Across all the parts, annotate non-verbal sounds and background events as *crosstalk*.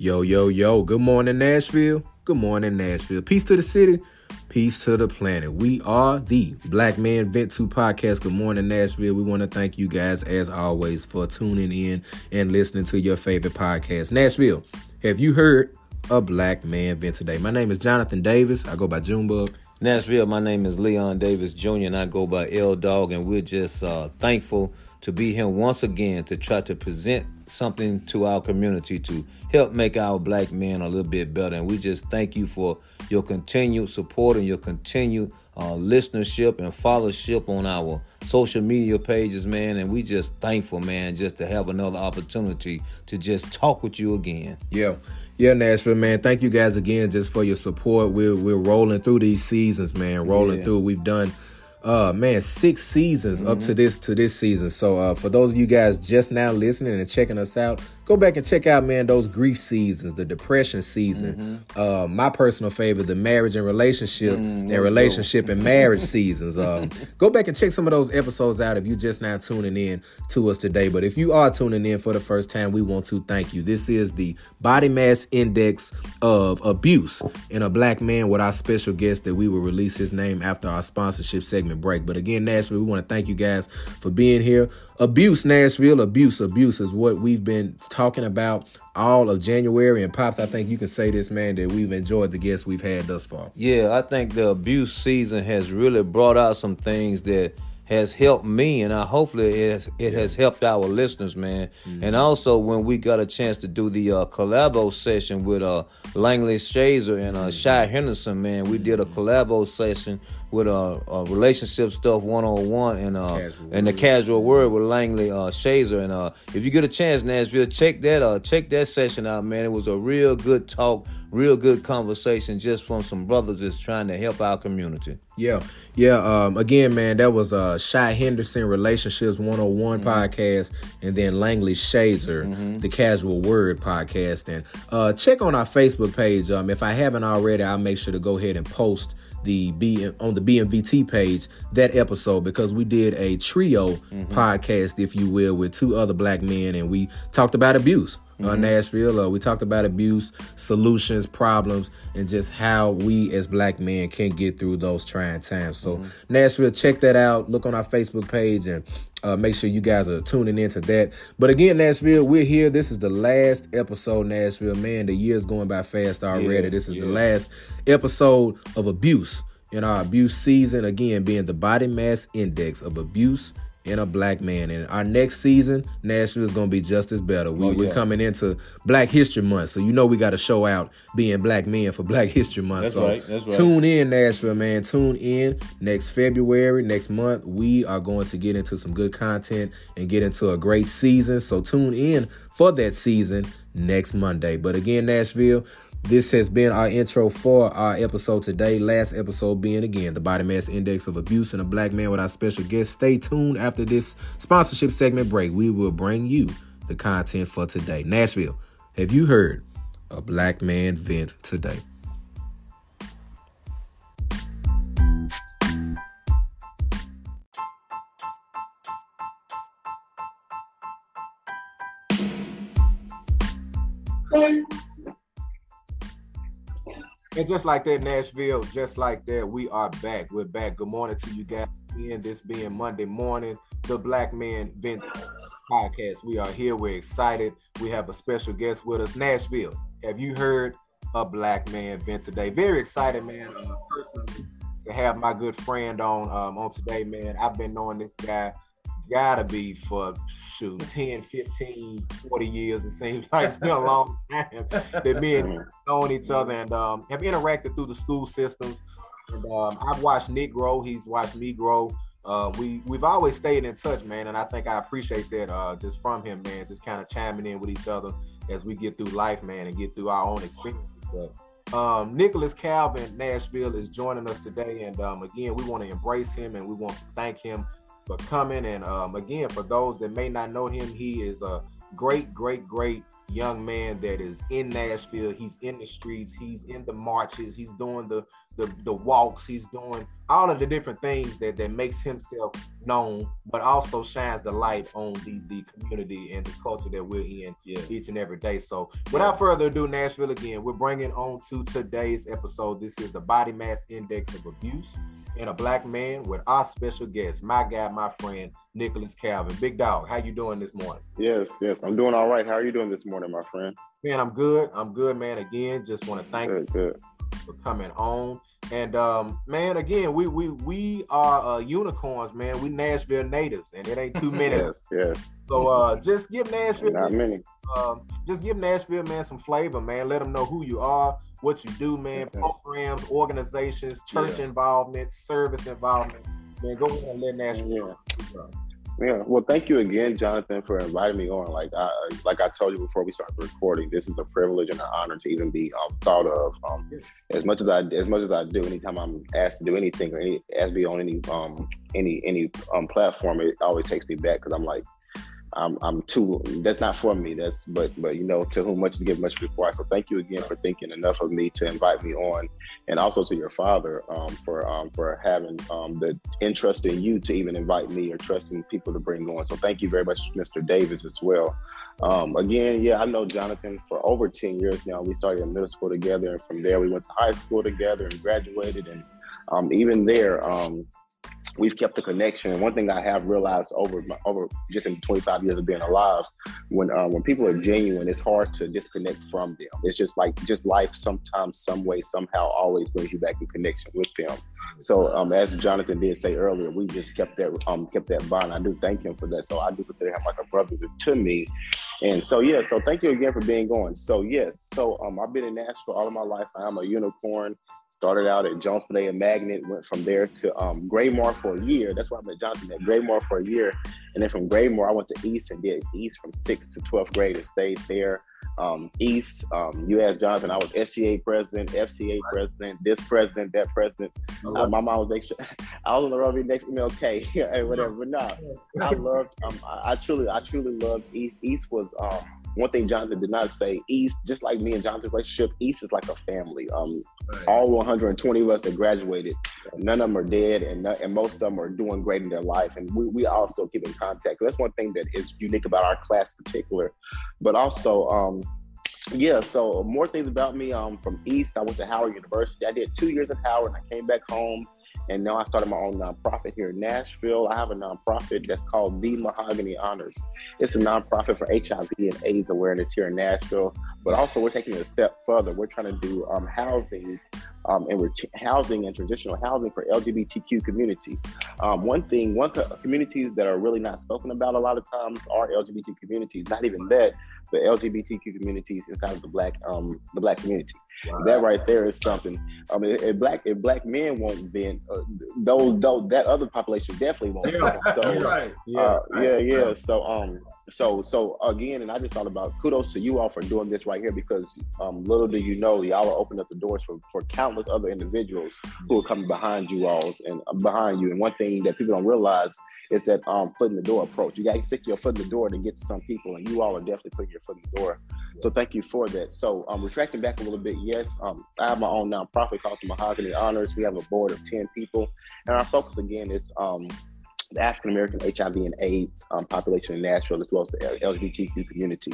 Yo, yo, yo. Good morning, Nashville. Good morning, Nashville. Peace to the city. Peace to the planet. We are the Black Man Vent 2 podcast. Good morning, Nashville. We want to thank you guys, as always, for tuning in and listening to your favorite podcast. Nashville, have you heard a Black Man Vent today? My name is Jonathan Davis. I go by Junebug. Nashville, my name is Leon Davis Jr., and I go by L Dog, and we're just uh, thankful to be here once again to try to present something to our community to help make our black men a little bit better. And we just thank you for your continued support and your continued uh, listenership and followership on our social media pages, man. And we just thankful, man, just to have another opportunity to just talk with you again. Yeah. Yeah, Nashville, man. Thank you guys again just for your support. We're we're rolling through these seasons, man. Rolling yeah. through. We've done uh man six seasons mm-hmm. up to mm-hmm. this to this season so uh for those of you guys just now listening and checking us out go back and check out man those grief seasons the depression season mm-hmm. uh my personal favorite the marriage and relationship mm-hmm. and relationship and marriage seasons um go back and check some of those episodes out if you just now tuning in to us today but if you are tuning in for the first time we want to thank you this is the body mass index of abuse in a black man with our special guest that we will release his name after our sponsorship segment segment break. But again, Nashville, we want to thank you guys for being here. Abuse, Nashville, abuse, abuse is what we've been talking about all of January. And Pops, I think you can say this, man, that we've enjoyed the guests we've had thus far. Yeah, I think the abuse season has really brought out some things that has helped me, and I hopefully it has, it has helped our listeners, man. Mm-hmm. And also when we got a chance to do the uh, collabo session with uh, Langley Shazer and uh, Shy Henderson, man, we did a mm-hmm. collabo session with uh, uh relationship stuff one on one and uh and the casual word with Langley uh Shazer and uh if you get a chance Nashville check that uh check that session out man it was a real good talk real good conversation just from some brothers that's trying to help our community yeah yeah um again man that was uh Shy Henderson relationships 101 mm-hmm. podcast and then Langley Shazer mm-hmm. the casual word podcast and uh check on our Facebook page um if I haven't already I'll make sure to go ahead and post the B on the BMVT page that episode because we did a trio mm-hmm. podcast, if you will, with two other black men, and we talked about abuse. Mm-hmm. Uh, Nashville. Uh, we talked about abuse, solutions, problems, and just how we as black men can get through those trying times. So, mm-hmm. Nashville, check that out. Look on our Facebook page and uh, make sure you guys are tuning into that. But again, Nashville, we're here. This is the last episode, Nashville. Man, the year's going by fast already. Yeah, this is yeah. the last episode of abuse in our abuse season. Again, being the body mass index of abuse in a black man. And our next season, Nashville is going to be just as better. We, oh, yeah. We're coming into Black History Month, so you know we got to show out being black men for Black History Month. That's so right. That's right. tune in, Nashville, man. Tune in next February, next month. We are going to get into some good content and get into a great season. So tune in for that season next Monday. But again, Nashville, this has been our intro for our episode today. Last episode being again the body mass index of abuse in a black man with our special guest. Stay tuned after this sponsorship segment break. We will bring you the content for today. Nashville, have you heard a black man vent today? And just like that, Nashville, just like that, we are back. We're back. Good morning to you guys. And this being Monday morning, the Black Man Vent podcast. We are here. We're excited. We have a special guest with us. Nashville, have you heard a Black Man Vent today? Very excited, man. Uh, personally, to have my good friend on um, on today, man. I've been knowing this guy gotta be for shoot 10 15 40 years it seems *laughs* like it's been a long time *laughs* that me and known each other and um, have interacted through the school systems. And um, i've watched nick grow he's watched me grow. Uh, we we've always stayed in touch man and i think i appreciate that uh, just from him man just kind of chiming in with each other as we get through life man and get through our own experiences. But um, Nicholas Calvin Nashville is joining us today, and um, again, we want to embrace him and we want to thank him for coming. And um, again, for those that may not know him, he is a great, great, great young man that is in Nashville. He's in the streets. He's in the marches. He's doing the the, the walks. He's doing all of the different things that that makes himself known, but also shines the light on the the community and the culture that we're in yeah. each and every day. So, without further ado, Nashville again. We're bringing on to today's episode. This is the Body Mass Index of Abuse and a Black Man with our special guest, my guy, my friend, Nicholas Calvin. Big dog, how you doing this morning? Yes, yes, I'm doing all right. How are you doing this morning, my friend? Man, I'm good. I'm good, man. Again, just want to thank good, you good. for coming on. And um, man, again, we we we are uh, unicorns, man. We Nashville natives, and it ain't too many. *laughs* yes, yes. So uh, just give Nashville, not many. Uh, just give Nashville, man, some flavor, man. Let them know who you are, what you do, man. Programs, organizations, church yeah. involvement, service involvement. Man, go ahead and let Nashville. Yeah. Yeah, well, thank you again, Jonathan, for inviting me on. Like I like I told you before we started recording, this is a privilege and an honor to even be um, thought of. Um, as much as I as much as I do, anytime I'm asked to do anything or any asked to be on any um any any um platform, it always takes me back because I'm like, I'm I'm too that's not for me. That's but but you know to whom much is given much required. So thank you again for thinking enough of me to invite me on, and also to your father um, for um, for having um, the interest in you to even invite me or trusting people to bring on. So thank you very much, Mr. Davis, as well. Um, again, yeah, I know Jonathan for over ten years now. We started in middle school together, and from there we went to high school together and graduated. And um, even there, um, we've kept the connection. And one thing I have realized over over just in 25 years of being alive, when uh, when people are genuine, it's hard to disconnect from them. It's just like just life. Sometimes, some way, somehow, always brings you back in connection with them. So, um, as Jonathan did say earlier, we just kept that um, kept that bond. I do thank him for that. So I do consider him like a brother to me. And so yeah, so thank you again for being on. So yes, so um, I've been in Nashville all of my life. I am a unicorn. Started out at Jones Benet and Magnet, went from there to um, Gra-Mar for a year. That's why I met Jonathan at Gra-Mar for a year. And then from Gra-Mar, I went to East and did East from sixth to 12th grade and stayed there. Um, East, um, you asked Jonathan, I was SGA president, FCA president, this president, that president. Uh, my mom was sure *laughs* I was on the road next MLK *laughs* and whatever. But no, I loved, um, I, I, truly, I truly loved East. East was, um, one thing Jonathan did not say, East, just like me and Jonathan's relationship, East is like a family. Um, right. All 120 of us that graduated, none of them are dead, and and most of them are doing great in their life, and we, we all still keep in contact. That's one thing that is unique about our class, particular. But also, um, yeah. So more things about me. Um, from East, I went to Howard University. I did two years at Howard. And I came back home and now I started my own nonprofit here in Nashville. I have a nonprofit that's called The Mahogany Honors. It's a nonprofit for HIV and AIDS awareness here in Nashville. But also, we're taking it a step further. We're trying to do um, housing um, and we're housing and traditional housing for LGBTQ communities. Um, one thing, one co- communities that are really not spoken about a lot of times are LGBT communities. Not even that, but LGBTQ communities inside of the black um, the black community. Wow. That right there is something. I mean, if black if black men won't vent, uh, those, those that other population definitely won't. Yeah, so, right. Yeah, uh, yeah, yeah. So um, so so again, and I just thought about kudos to you all for doing this right here because um, little do you know, y'all are opening up the doors for for countless other individuals who are coming behind you alls and uh, behind you. And one thing that people don't realize is that um, foot in the door approach. You got to stick your foot in the door to get to some people, and you all are definitely putting your foot in the door. So thank you for that. So um, retracting back a little bit, yes, um, I have my own nonprofit called the Mahogany Honors. We have a board of 10 people. And our focus again is um, the African American HIV and AIDS um, population in Nashville, as well as the LGBTQ community.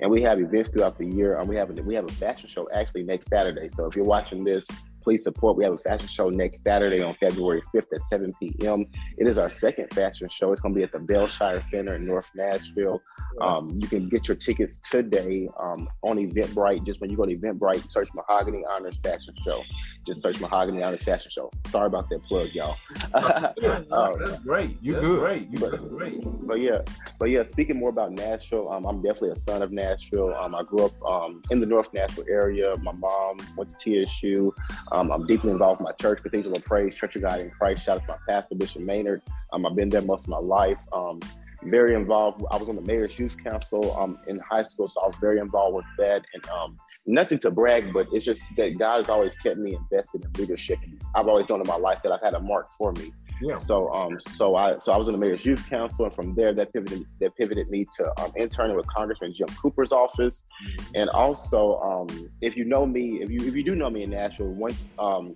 And we have events throughout the year. Um, we have a, we have a fashion show actually next Saturday. So if you're watching this please support. We have a fashion show next Saturday on February 5th at 7 p.m. It is our second fashion show. It's going to be at the Bellshire Center in North Nashville. Um, you can get your tickets today um, on Eventbrite. Just when you go to Eventbrite, search Mahogany Honors Fashion Show. Just search Mahogany Honors Fashion Show. Sorry about that plug, y'all. *laughs* um, That's great. You good? Great. You but, great. But yeah, but yeah. Speaking more about Nashville, um, I'm definitely a son of Nashville. Um, I grew up um, in the North Nashville area. My mom went to TSU. Um, I'm deeply involved with my church, Cathedral of Praise, Church of God in Christ. Shout out to my pastor, Bishop Maynard. Um, I've been there most of my life. Um, very involved. I was on the mayor's youth council um, in high school, so I was very involved with that. And um, nothing to brag, but it's just that God has always kept me invested in leadership. I've always known in my life that I've had a mark for me. Yeah. So um so I so I was in the mayor's youth council, and from there that pivoted that pivoted me to um, interning with Congressman Jim Cooper's office, mm-hmm. and also um if you know me, if you if you do know me in Nashville, one um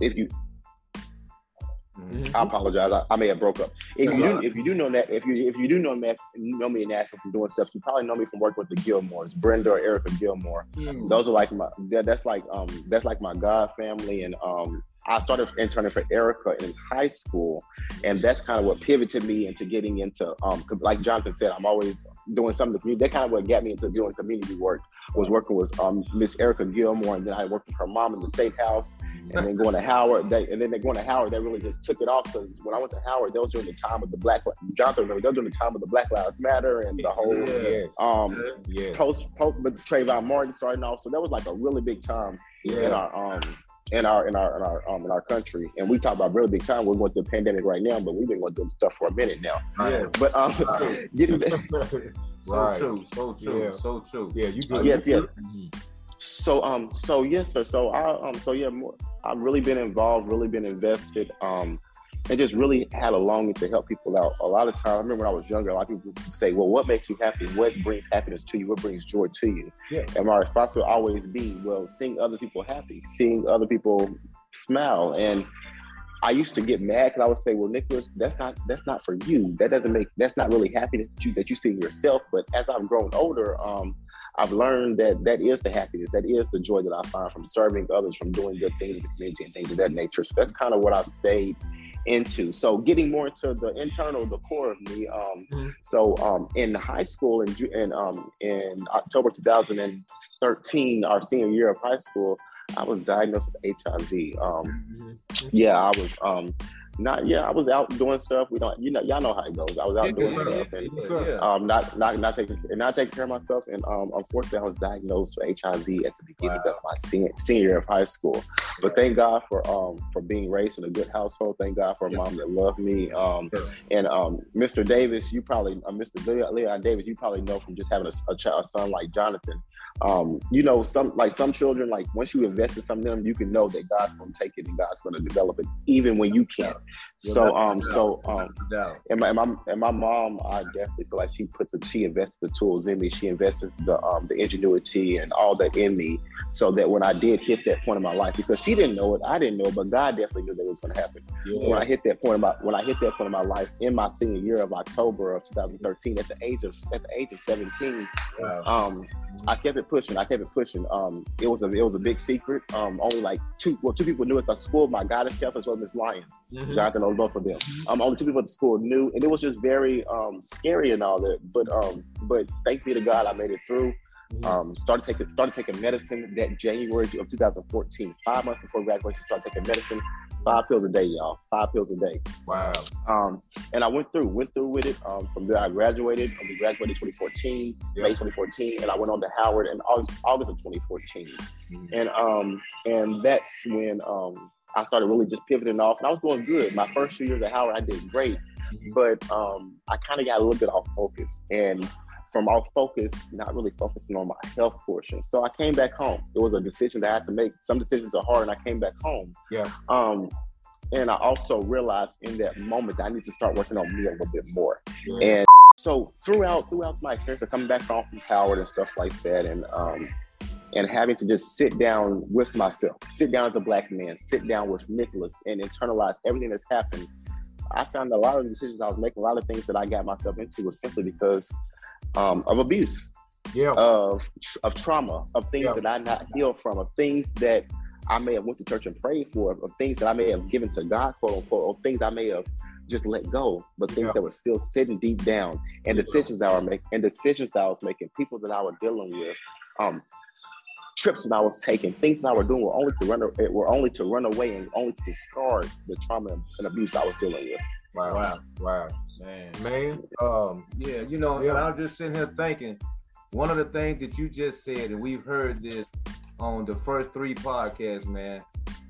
if you Mm-hmm. I apologize. I, I, may have broke up. If you do, if you do know that, if you if you do know me, know me in Nashville from doing stuff, you probably know me from working with the Gilmores, Brenda or Erica Gilmore. Mm. Those are like my that, that's like um that's like my god family, and um I started interning for Erica in high school, and that's kind of what pivoted me into getting into um like Jonathan said, I'm always doing something. For that kind of what got me into doing community work was working with um Miss Erica Gilmore, and then I worked with her mom in the state house, and then going to Howard. They, and then they going to Howard, That really just took it off because when I went to Howard, that was during the time of the Black Jonathan remember that was during the time of the Black Lives Matter and the whole yes. um yes. post post Trayvon Martin starting off. So that was like a really big time yeah. in our um in our in our in our um in our country. And we talk about really big time. We're going through a pandemic right now, but we've been going through stuff for a minute now. Yeah. But um *laughs* getting back. *laughs* So right. true, so true, yeah. so true. Yeah, you good. Uh, yes, yes. So um, so yes, sir. So I um, so yeah, more, I've really been involved, really been invested. Um, and just really had a longing to help people out. A lot of times, I remember when I was younger, a lot of people would say, "Well, what makes you happy? What brings happiness to you? What brings joy to you?" Yeah. And my response would always be, "Well, seeing other people happy, seeing other people smile." And I used to get mad because I would say, "Well, Nicholas, that's not that's not for you. That doesn't make that's not really happiness that you that you see yourself." But as I've grown older, um, I've learned that that is the happiness, that is the joy that I find from serving others, from doing good things in the community and things of that nature. So that's kind of what I've stayed into. So getting more into the internal, the core of me. Um, mm-hmm. So um, in high school, in, in, um, in October 2013, our senior year of high school, I was diagnosed with HIV. Um, mm-hmm. Yeah, I was. Um, not yeah, I was out doing stuff. We don't, you know, y'all know how it goes. I was out yeah, doing yeah, stuff and yeah. um, not not not taking not taking care of myself. And um, unfortunately, I was diagnosed with HIV at the beginning wow. of my senior, senior year of high school. But thank God for um for being raised in a good household. Thank God for a mom that loved me. Um, and um, Mr. Davis, you probably uh, Mr. Leon, Davis, you probably know from just having a, a, a son like Jonathan um, you know, some like some children, like once you invest in some of them, you can know that God's going to take it and God's going to develop it, even when you can't. So, um, so, um, and my, and my and my mom, I definitely feel like she put the she invested the tools in me. She invested the um the ingenuity and all that in me, so that when I did hit that point in my life, because she didn't know it, I didn't know, it, but God definitely knew that it was going to happen. Yeah. So when I hit that point about when I hit that point in my life in my senior year of October of 2013, at the age of at the age of 17, wow. um, I kept it pushing. I kept it pushing. Um, it was a it was a big secret. Um, only like two well two people knew at the school. My guidance counselor as well as Miss Lyons. Mm-hmm. Jonathan knows both of them. Mm-hmm. Um, only two people at the school knew, and it was just very um scary and all that. But um, but thanks be to God, I made it through. Mm-hmm. Um, started taking started taking medicine that January of 2014. Five months before graduation, started taking medicine. Five pills a day, y'all. Five pills a day. Wow. Um, and I went through, went through with it. Um, from there, I graduated. We graduated 2014, yep. May 2014, and I went on to Howard in August, August of 2014. Mm-hmm. And um, and that's when um, I started really just pivoting off, and I was doing good. My first two years at Howard, I did great, mm-hmm. but um, I kind of got a little bit off focus and from off focus, not really focusing on my health portion. So I came back home. It was a decision that I had to make. Some decisions are hard, and I came back home. Yeah. Um, and I also realized in that moment that I need to start working on me a little bit more. Yeah. And so throughout throughout my experience of coming back home from Howard and stuff like that, and um, and having to just sit down with myself, sit down as a black man, sit down with Nicholas, and internalize everything that's happened. I found a lot of the decisions I was making, a lot of things that I got myself into was simply because um, of abuse, yeah, of of trauma, of things yeah. that I not healed from, of things that I may have went to church and prayed for, of things that I may have given to God, quote unquote, or things I may have just let go, but things yeah. that were still sitting deep down, and decisions that I were making, and decisions that I was making, people that I was dealing with, um, trips that I was taking, things that I were doing were only to run, were only to run away and only to discard the trauma and abuse I was dealing with. Wow, wow, wow. Man, man, um, yeah, you know, yeah. I'm just sitting here thinking, one of the things that you just said, and we've heard this on the first three podcasts, man,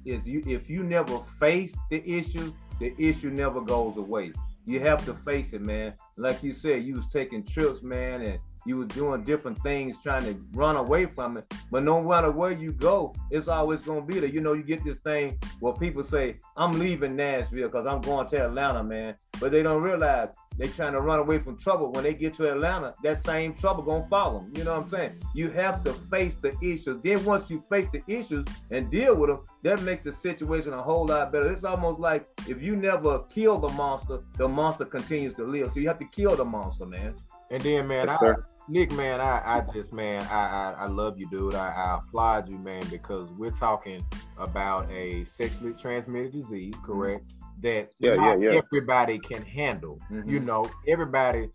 is you if you never face the issue, the issue never goes away. You have to face it, man. Like you said, you was taking trips, man, and you were doing different things trying to run away from it. But no matter where you go, it's always gonna be there. You know, you get this thing where people say, I'm leaving Nashville because I'm going to Atlanta, man. But they don't realize they're trying to run away from trouble. When they get to Atlanta, that same trouble gonna follow them. You know what I'm saying? You have to face the issues. Then once you face the issues and deal with them, that makes the situation a whole lot better. It's almost like if you never kill the monster, the monster continues to live. So you have to kill the monster, man. And then, man, yes, I, Nick, man, I, I just, man, I, I, I love you, dude. I, I, applaud you, man, because we're talking about a sexually transmitted disease, correct? Mm-hmm that yeah, yeah, yeah. everybody can handle. Mm-hmm. You know, everybody,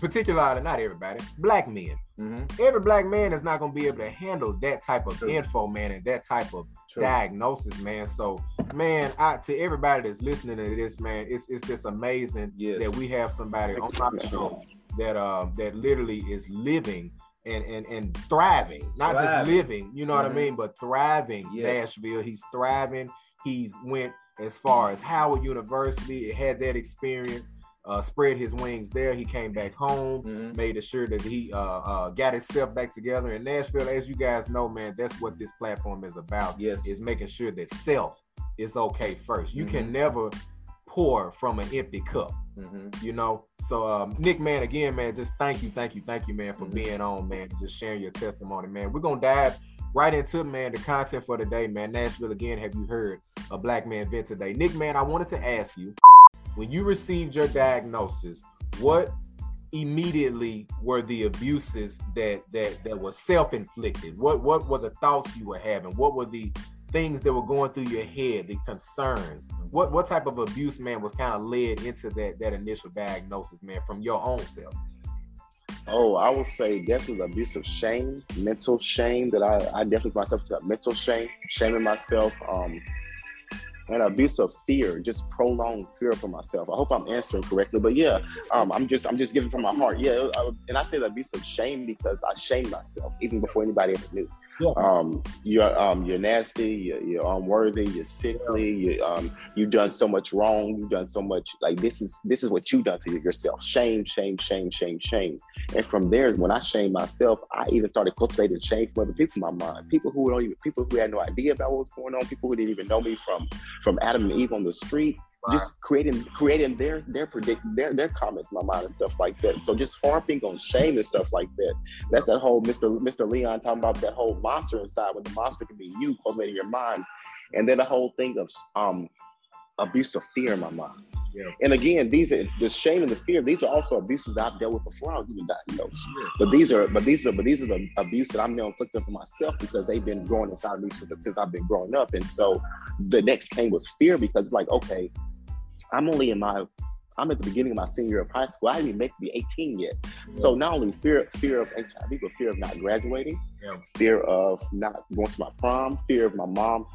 particularly not everybody, black men. Mm-hmm. Every black man is not going to be able to handle that type of True. info, man, and that type of True. diagnosis, man. So, man, I, to everybody that's listening to this, man, it's it's just amazing yes. that we have somebody on our show that um that literally is living and and and thriving, not thriving. just living, you know mm-hmm. what I mm-hmm. mean, but thriving. Yes. Nashville, he's thriving. He's went as far as Howard University, had that experience. Uh, spread his wings there. He came back home, mm-hmm. made sure that he uh, uh, got himself back together in Nashville. As you guys know, man, that's what this platform is about. Yes, is making sure that self is okay first. You mm-hmm. can never pour from an empty cup. Mm-hmm. You know, so um, Nick, man, again, man, just thank you, thank you, thank you, man, for mm-hmm. being on, man, just sharing your testimony, man. We're gonna dive right into man the content for today, man. Nashville again. Have you heard a black man vent today? Nick, man, I wanted to ask you when you received your diagnosis, what immediately were the abuses that that that were self-inflicted? What what were the thoughts you were having? What were the things that were going through your head, the concerns? What what type of abuse, man, was kind of led into that that initial diagnosis, man, from your own self? Oh, I would say definitely abuse of shame, mental shame that I, I definitely myself mental shame, shaming myself, um, and abuse of fear, just prolonged fear for myself. I hope I'm answering correctly, but yeah, um, I'm just I'm just giving from my heart. Yeah, I, and I say the abuse of shame because I shame myself even before anybody ever knew. Yeah. Um, you're um, you're nasty. You're, you're unworthy. You're sickly. You um, you've done so much wrong. You've done so much. Like this is this is what you've done to yourself. Shame, shame, shame, shame, shame. And from there, when I shame myself, I even started cultivating shame from other people in my mind. People who don't even people who had no idea about what was going on. People who didn't even know me from from Adam and Eve on the street just creating creating their their predict their their comments in my mind and stuff like that. So just harping on shame and stuff like that. That's that whole Mr. Mr. Leon talking about that whole monster inside, when the monster can be you cultivating your mind, and then the whole thing of um abuse of fear in my mind. Yeah. And again, these are the shame and the fear. These are also abuses that I've dealt with before I was even diagnosed. Yeah. But these are, but these are, but these are the abuse that I'm now inflicting for myself because they've been growing inside of me since, since I've been growing up. And so the next came was fear because it's like, okay, I'm only in my I'm at the beginning of my senior year of high school. I didn't even make be 18 yet. Yeah. So not only fear fear of HIV, but fear of not graduating, yeah. fear of not going to my prom, fear of my mom,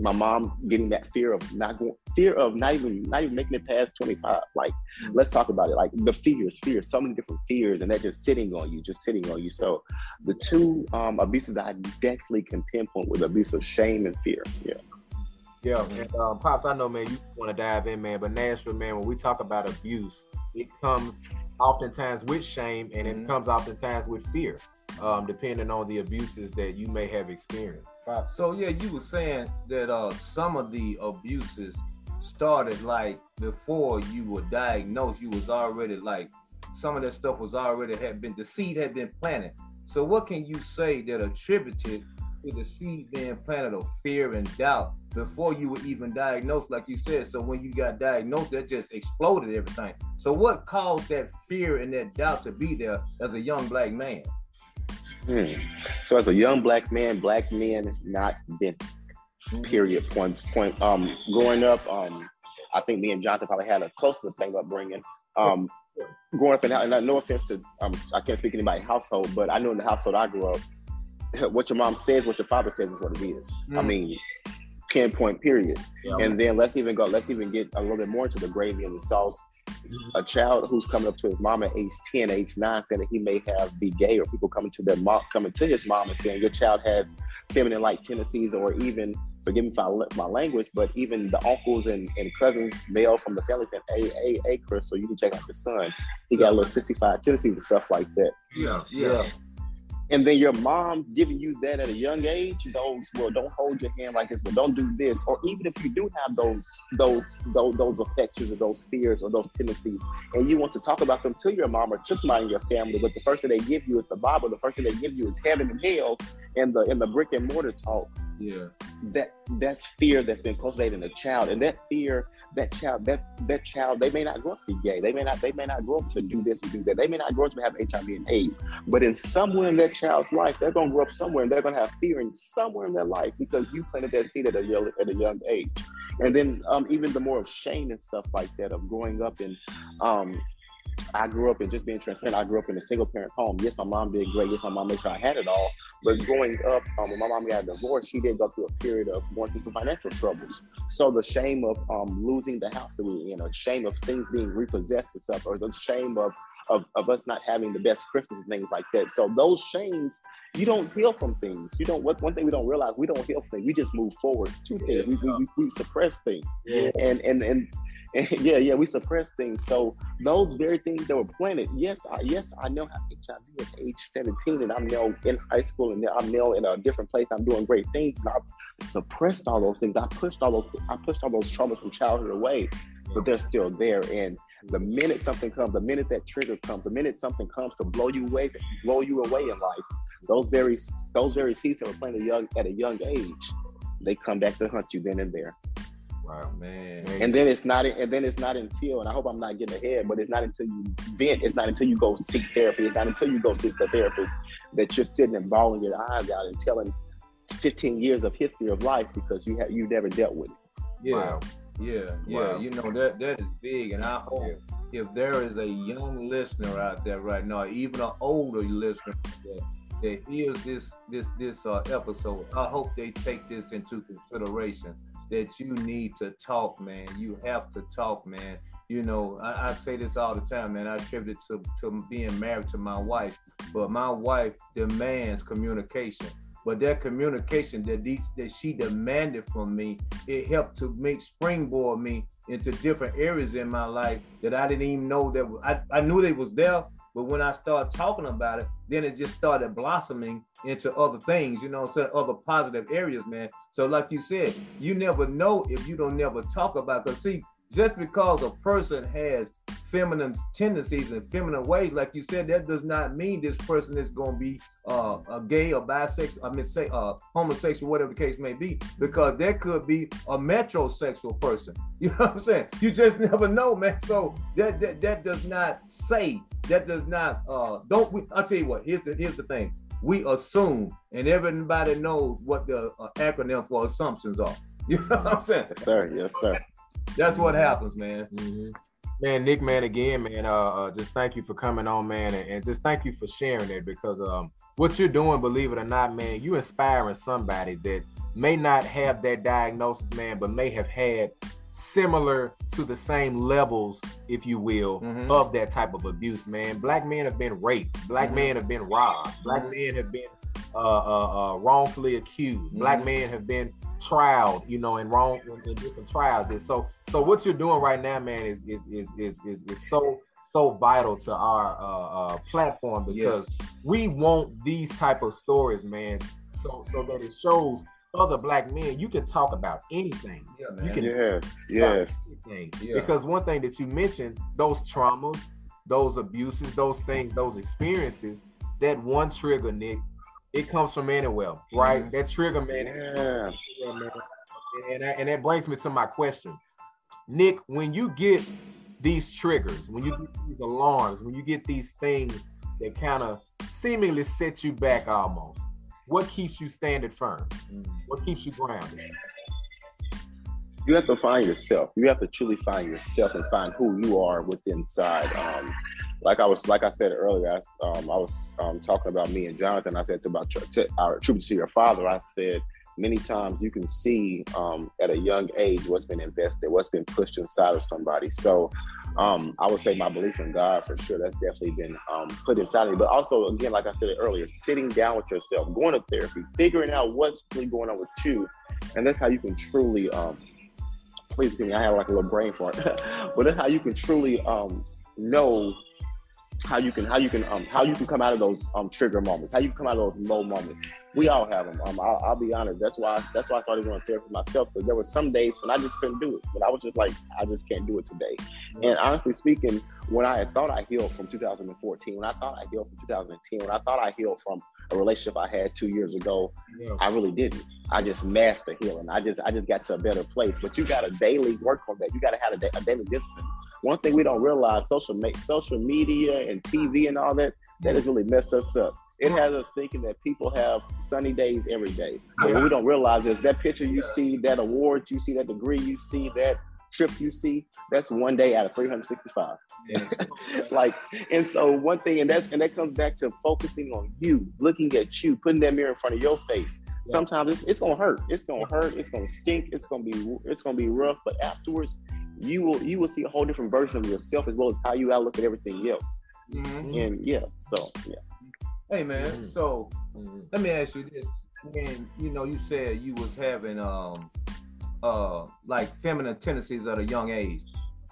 my mom getting that fear of not going, fear of not even not even making it past 25. Like, mm-hmm. let's talk about it. Like the fears, fears, so many different fears, and they're just sitting on you, just sitting on you. So the two um, abuses that I definitely can pinpoint with abuse of shame and fear. Yeah. Yeah, mm-hmm. and um, pops, I know, man, you want to dive in, man, but Nashville, man, when we talk about abuse, it comes oftentimes with shame, and mm-hmm. it comes oftentimes with fear, um, depending on the abuses that you may have experienced. Pops. So yeah, you were saying that uh, some of the abuses started like before you were diagnosed. You was already like some of that stuff was already had been the seed had been planted. So what can you say that attributed to the seed being planted of fear and doubt before you were even diagnosed, like you said. So when you got diagnosed, that just exploded everything. So what caused that fear and that doubt to be there as a young black man? Hmm. So as a young black man, black men not bent. Mm-hmm. Period. Point. Point. Um, growing up, um, I think me and Johnson probably had a close to the same upbringing. Um, growing up in, and no offense to, um, I can't speak anybody's household, but I know in the household I grew up, *laughs* what your mom says, what your father says is what it is. Mm. I mean, pinpoint period. Yeah. And then let's even go, let's even get a little bit more into the gravy and the sauce. Mm-hmm. A child who's coming up to his mom at age 10, age nine, saying that he may have be gay, or people coming to their mom, coming to his mom and saying your child has feminine like tendencies, or even forgive me if I for my language, but even the uncles and, and cousins, male from the family said, hey, hey, hey, Crystal, you can check out your son. He got a little sissified tendencies and stuff like that. Yeah, yeah and then your mom giving you that at a young age those well don't hold your hand like this well don't do this. Or even if you do have those those those, those affections or those fears or those tendencies and you want to talk about them to your mom or to somebody in your family but the first thing they give you is the bible the first thing they give you is heaven and hell and the in the brick and mortar talk yeah that that's fear that's been cultivated in a child and that fear that child, that that child, they may not grow up to be gay. They may not, they may not grow up to do this and do that. They may not grow up to have HIV and AIDS. But in somewhere in that child's life, they're gonna grow up somewhere and they're gonna have fear in somewhere in their life because you planted that seed at a young at a young age. And then um, even the more of shame and stuff like that of growing up in um, I grew up in just being transparent. I grew up in a single parent home. Yes, my mom did great. Yes, my mom made sure I had it all. But growing up, um, when my mom got divorced, she did go through a period of going through some financial troubles. So the shame of um, losing the house that we were in, or shame of things being repossessed and stuff, or the shame of, of, of us not having the best Christmas and things like that. So those shames, you don't heal from things. You don't. What one thing we don't realize, we don't heal from things. We just move forward to things. We, we, we, suppress things. Yeah. And and and *laughs* yeah, yeah, we suppress things. So those very things that were planted. Yes, I, yes, I know how HIV at age 17, and I'm now in high school, and I'm now in a different place. I'm doing great things, I've suppressed all those things. I pushed all those, I pushed all those traumas from childhood away, but they're still there. And the minute something comes, the minute that trigger comes, the minute something comes to blow you away, blow you away in life, those very, those very seeds that were planted young at a young age, they come back to hunt you then and there. Wow, man. And then it's not, and then it's not until, and I hope I'm not getting ahead, but it's not until you vent, it's not until you go seek therapy, it's not until you go seek the therapist that you're sitting and bawling your eyes out and telling 15 years of history of life because you have you never dealt with it. Yeah, wow. yeah, yeah. Wow. You know that that is big, and I hope yeah. if there is a young listener out there right now, even an older listener that, that hears this this this uh, episode, I hope they take this into consideration that you need to talk, man. You have to talk, man. You know, I, I say this all the time, man. I attribute it to, to being married to my wife, but my wife demands communication. But that communication that that she demanded from me, it helped to make springboard me into different areas in my life that I didn't even know that I, I knew they was there, but when I started talking about it, then it just started blossoming into other things, you know, so other positive areas, man. So like you said, you never know if you don't never talk about because see, just because a person has feminine tendencies and feminine ways, like you said, that does not mean this person is going to be uh, a gay or bisexual, I mean, say uh, homosexual, whatever the case may be, because there could be a metrosexual person. *laughs* You know what I'm saying? You just never know, man. So that that, that does not say that does not uh don't we, I'll tell you what. Here's the here's the thing. We assume, and everybody knows what the uh, acronym for assumptions are. *laughs* You know what I'm saying? Yes, sir. Yes, sir. That's what happens, man. Mm-hmm. Man, Nick, man, again, man, uh, uh, just thank you for coming on, man, and, and, just thank you for sharing it because um, what you're doing, believe it or not, man, you inspiring somebody that may not have that diagnosis, man, but may have had similar to the same levels, if you will, mm-hmm. of that type of abuse, man. Black men have been raped, black mm-hmm. men have been robbed, black mm-hmm. men have been uh, uh, uh, wrongfully accused, black mm-hmm. men have been trialed, you know, in wrong in, different trials. And so, so what you're doing right now, man, is is is is is, is so so vital to our uh, uh, platform because yes. we want these type of stories, man, so so that it shows other black men you can talk about anything. Yeah, you can yes, yes. Anything. Yeah. Because one thing that you mentioned, those traumas, those abuses, those things, those experiences, that one trigger, Nick, it comes from anywhere, right? That trigger, man. Yeah. And, that, and that brings me to my question. Nick, when you get these triggers, when you get these alarms, when you get these things that kind of seemingly set you back almost, what keeps you standing firm? Mm. What keeps you grounded? You have to find yourself. You have to truly find yourself and find who you are within inside. Um, like I was, like I said earlier, I, um, I was um, talking about me and Jonathan. I said to about to, our tribute to your father. I said many times you can see um, at a young age what's been invested, what's been pushed inside of somebody. So um, I would say my belief in God for sure. That's definitely been um, put inside of me. But also, again, like I said earlier, sitting down with yourself, going to therapy, figuring out what's really going on with you, and that's how you can truly. Um, please give me. I have like a little brain fart, *laughs* but that's how you can truly um, know how you can how you can um how you can come out of those um trigger moments, how you come out of those low moments. We all have them. Um, I'll, I'll be honest. That's why that's why I started going to therapy myself because there were some days when I just couldn't do it. But I was just like, I just can't do it today. And honestly speaking, when I thought I healed from 2014, when I thought I healed from 2010, when I thought I healed from a relationship I had two years ago, yeah. I really didn't. I just masked the healing. I just I just got to a better place. But you got to daily work on that. You got to have a, a daily discipline one thing we don't realize social social media and TV and all that that has really messed us up. It has us thinking that people have sunny days every day. But what we don't realize is that picture you see, that award you see, that degree you see, that trip you see, that's one day out of 365. Yeah. *laughs* like, and so one thing, and that's and that comes back to focusing on you, looking at you, putting that mirror in front of your face. Yeah. Sometimes it's, it's gonna hurt. It's gonna hurt. It's gonna stink. It's gonna be it's gonna be rough. But afterwards, you will you will see a whole different version of yourself as well as how you outlook at everything else. Mm-hmm. And yeah, so yeah. Hey man, mm-hmm. so mm-hmm. let me ask you this. When you know you said you was having um uh like feminine tendencies at a young age.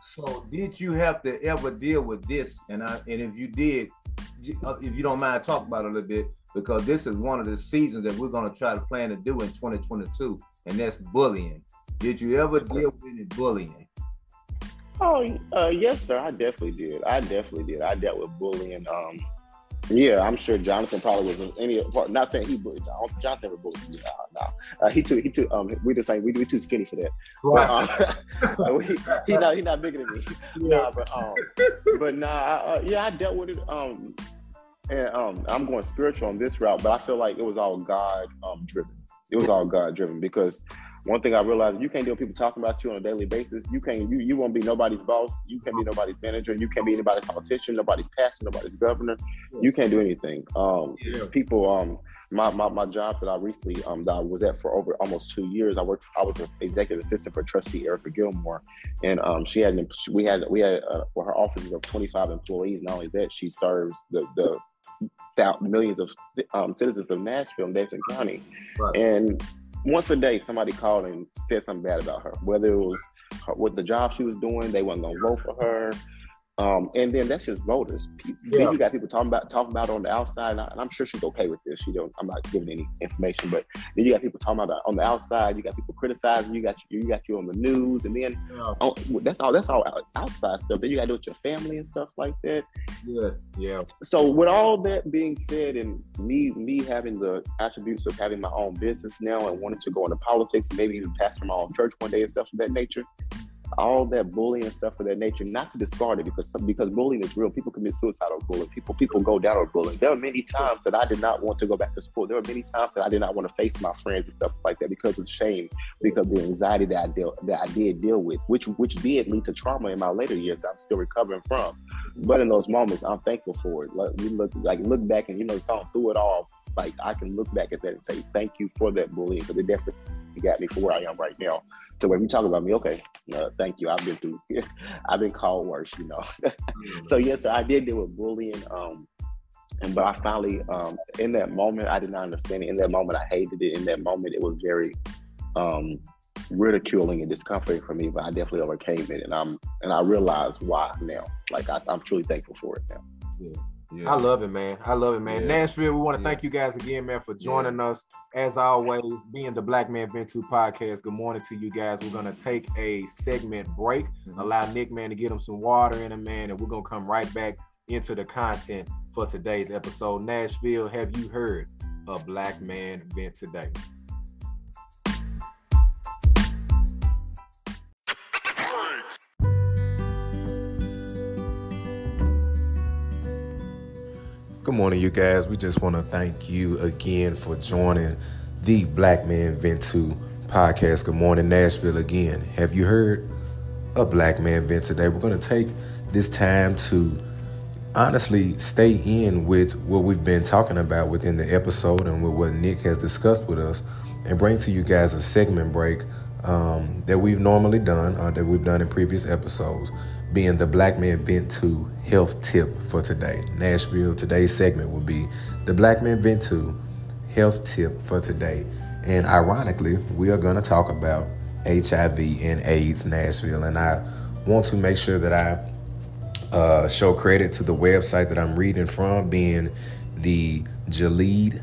So did you have to ever deal with this? And I and if you did, uh, if you don't mind talk about it a little bit, because this is one of the seasons that we're gonna try to plan to do in 2022, and that's bullying. Did you ever deal with any bullying? Oh, uh, yes, sir. I definitely did. I definitely did. I dealt with bullying. Um, yeah, I'm sure Jonathan probably was any part. Not saying he bullied. Jonathan never bullied me. No, no. Uh, he too. He too. Um, we just saying we we too skinny for that. Right. But, um, *laughs* he, he not he not bigger than me. Yeah. Nah, but um, but nah. Uh, yeah, I dealt with it. Um, and um, I'm going spiritual on this route, but I feel like it was all God um driven. It was all God driven because one thing I realized you can't deal with people talking about you on a daily basis. You can't you you won't be nobody's boss. You can't be nobody's manager. You can't be anybody's politician, nobody's pastor, nobody's governor. You can't do anything. Um, yeah. people um my, my, my job that I recently um that I was at for over almost two years. I worked. I was an executive assistant for Trustee Erica Gilmore, and um she had we had we had uh, for her offices of 25 employees. Not only that, she serves the the millions of um, citizens of Nashville and Davidson County, right. and once a day somebody called and said something bad about her, whether it was her, what the job she was doing, they wasn't gonna vote for her, um, and then that's just voters. Yeah. Then you got people talking about talking about on the outside, and, I, am sure she's okay with this. She don't. I'm not giving any information, but then you got people talking about on the outside. You got people criticizing. You got you, you got you on the news, and then yeah. oh, that's all. That's all outside stuff. Then you got to do with your family and stuff like that. Yeah, yeah. So with all that being said, and me me having the attributes of having my own business now and wanting to go into politics, maybe even pastor my own church one day and stuff of that nature all that bullying stuff of that nature, not to discard it because because bullying is real. People commit suicide over bullying. People people go down on bullying. There are many times that I did not want to go back to school. There were many times that I did not want to face my friends and stuff like that because of shame, because of the anxiety that I deal that I did deal with, which which did lead to trauma in my later years that I'm still recovering from. But in those moments, I'm thankful for it. Like we look like look back and you know, song through it all. Like I can look back at that and say thank you for that bullying because it definitely got me for where I am right now. So when you talk about me, okay, uh, thank you. I've been through, *laughs* I've been called worse, you know. *laughs* So yes, I did deal with bullying. Um, and but I finally, um, in that moment, I did not understand it. In that moment, I hated it. In that moment, it was very um, ridiculing and discomforting for me. But I definitely overcame it, and I'm and I realize why now. Like I, am truly thankful for it now. Yeah. Yeah. I love it, man. I love it, man. Yeah. Nashville, we want to yeah. thank you guys again, man, for joining us. As always, being the Black Man Vent To podcast. Good morning to you guys. We're gonna take a segment break, mm-hmm. allow Nick, man, to get him some water in him, man, and we're gonna come right back into the content for today's episode. Nashville, have you heard a Black Man Vent Today? Good morning, you guys. We just want to thank you again for joining the Black Man Vent To podcast. Good morning, Nashville again. Have you heard a Black Man Vent today? We're going to take this time to honestly stay in with what we've been talking about within the episode and with what Nick has discussed with us and bring to you guys a segment break um, that we've normally done, uh, that we've done in previous episodes. Being the Black Men Vent 2 health tip for today. Nashville, today's segment will be the Black Men Vent 2 health tip for today. And ironically, we are going to talk about HIV and AIDS Nashville. And I want to make sure that I uh, show credit to the website that I'm reading from, being the Gilead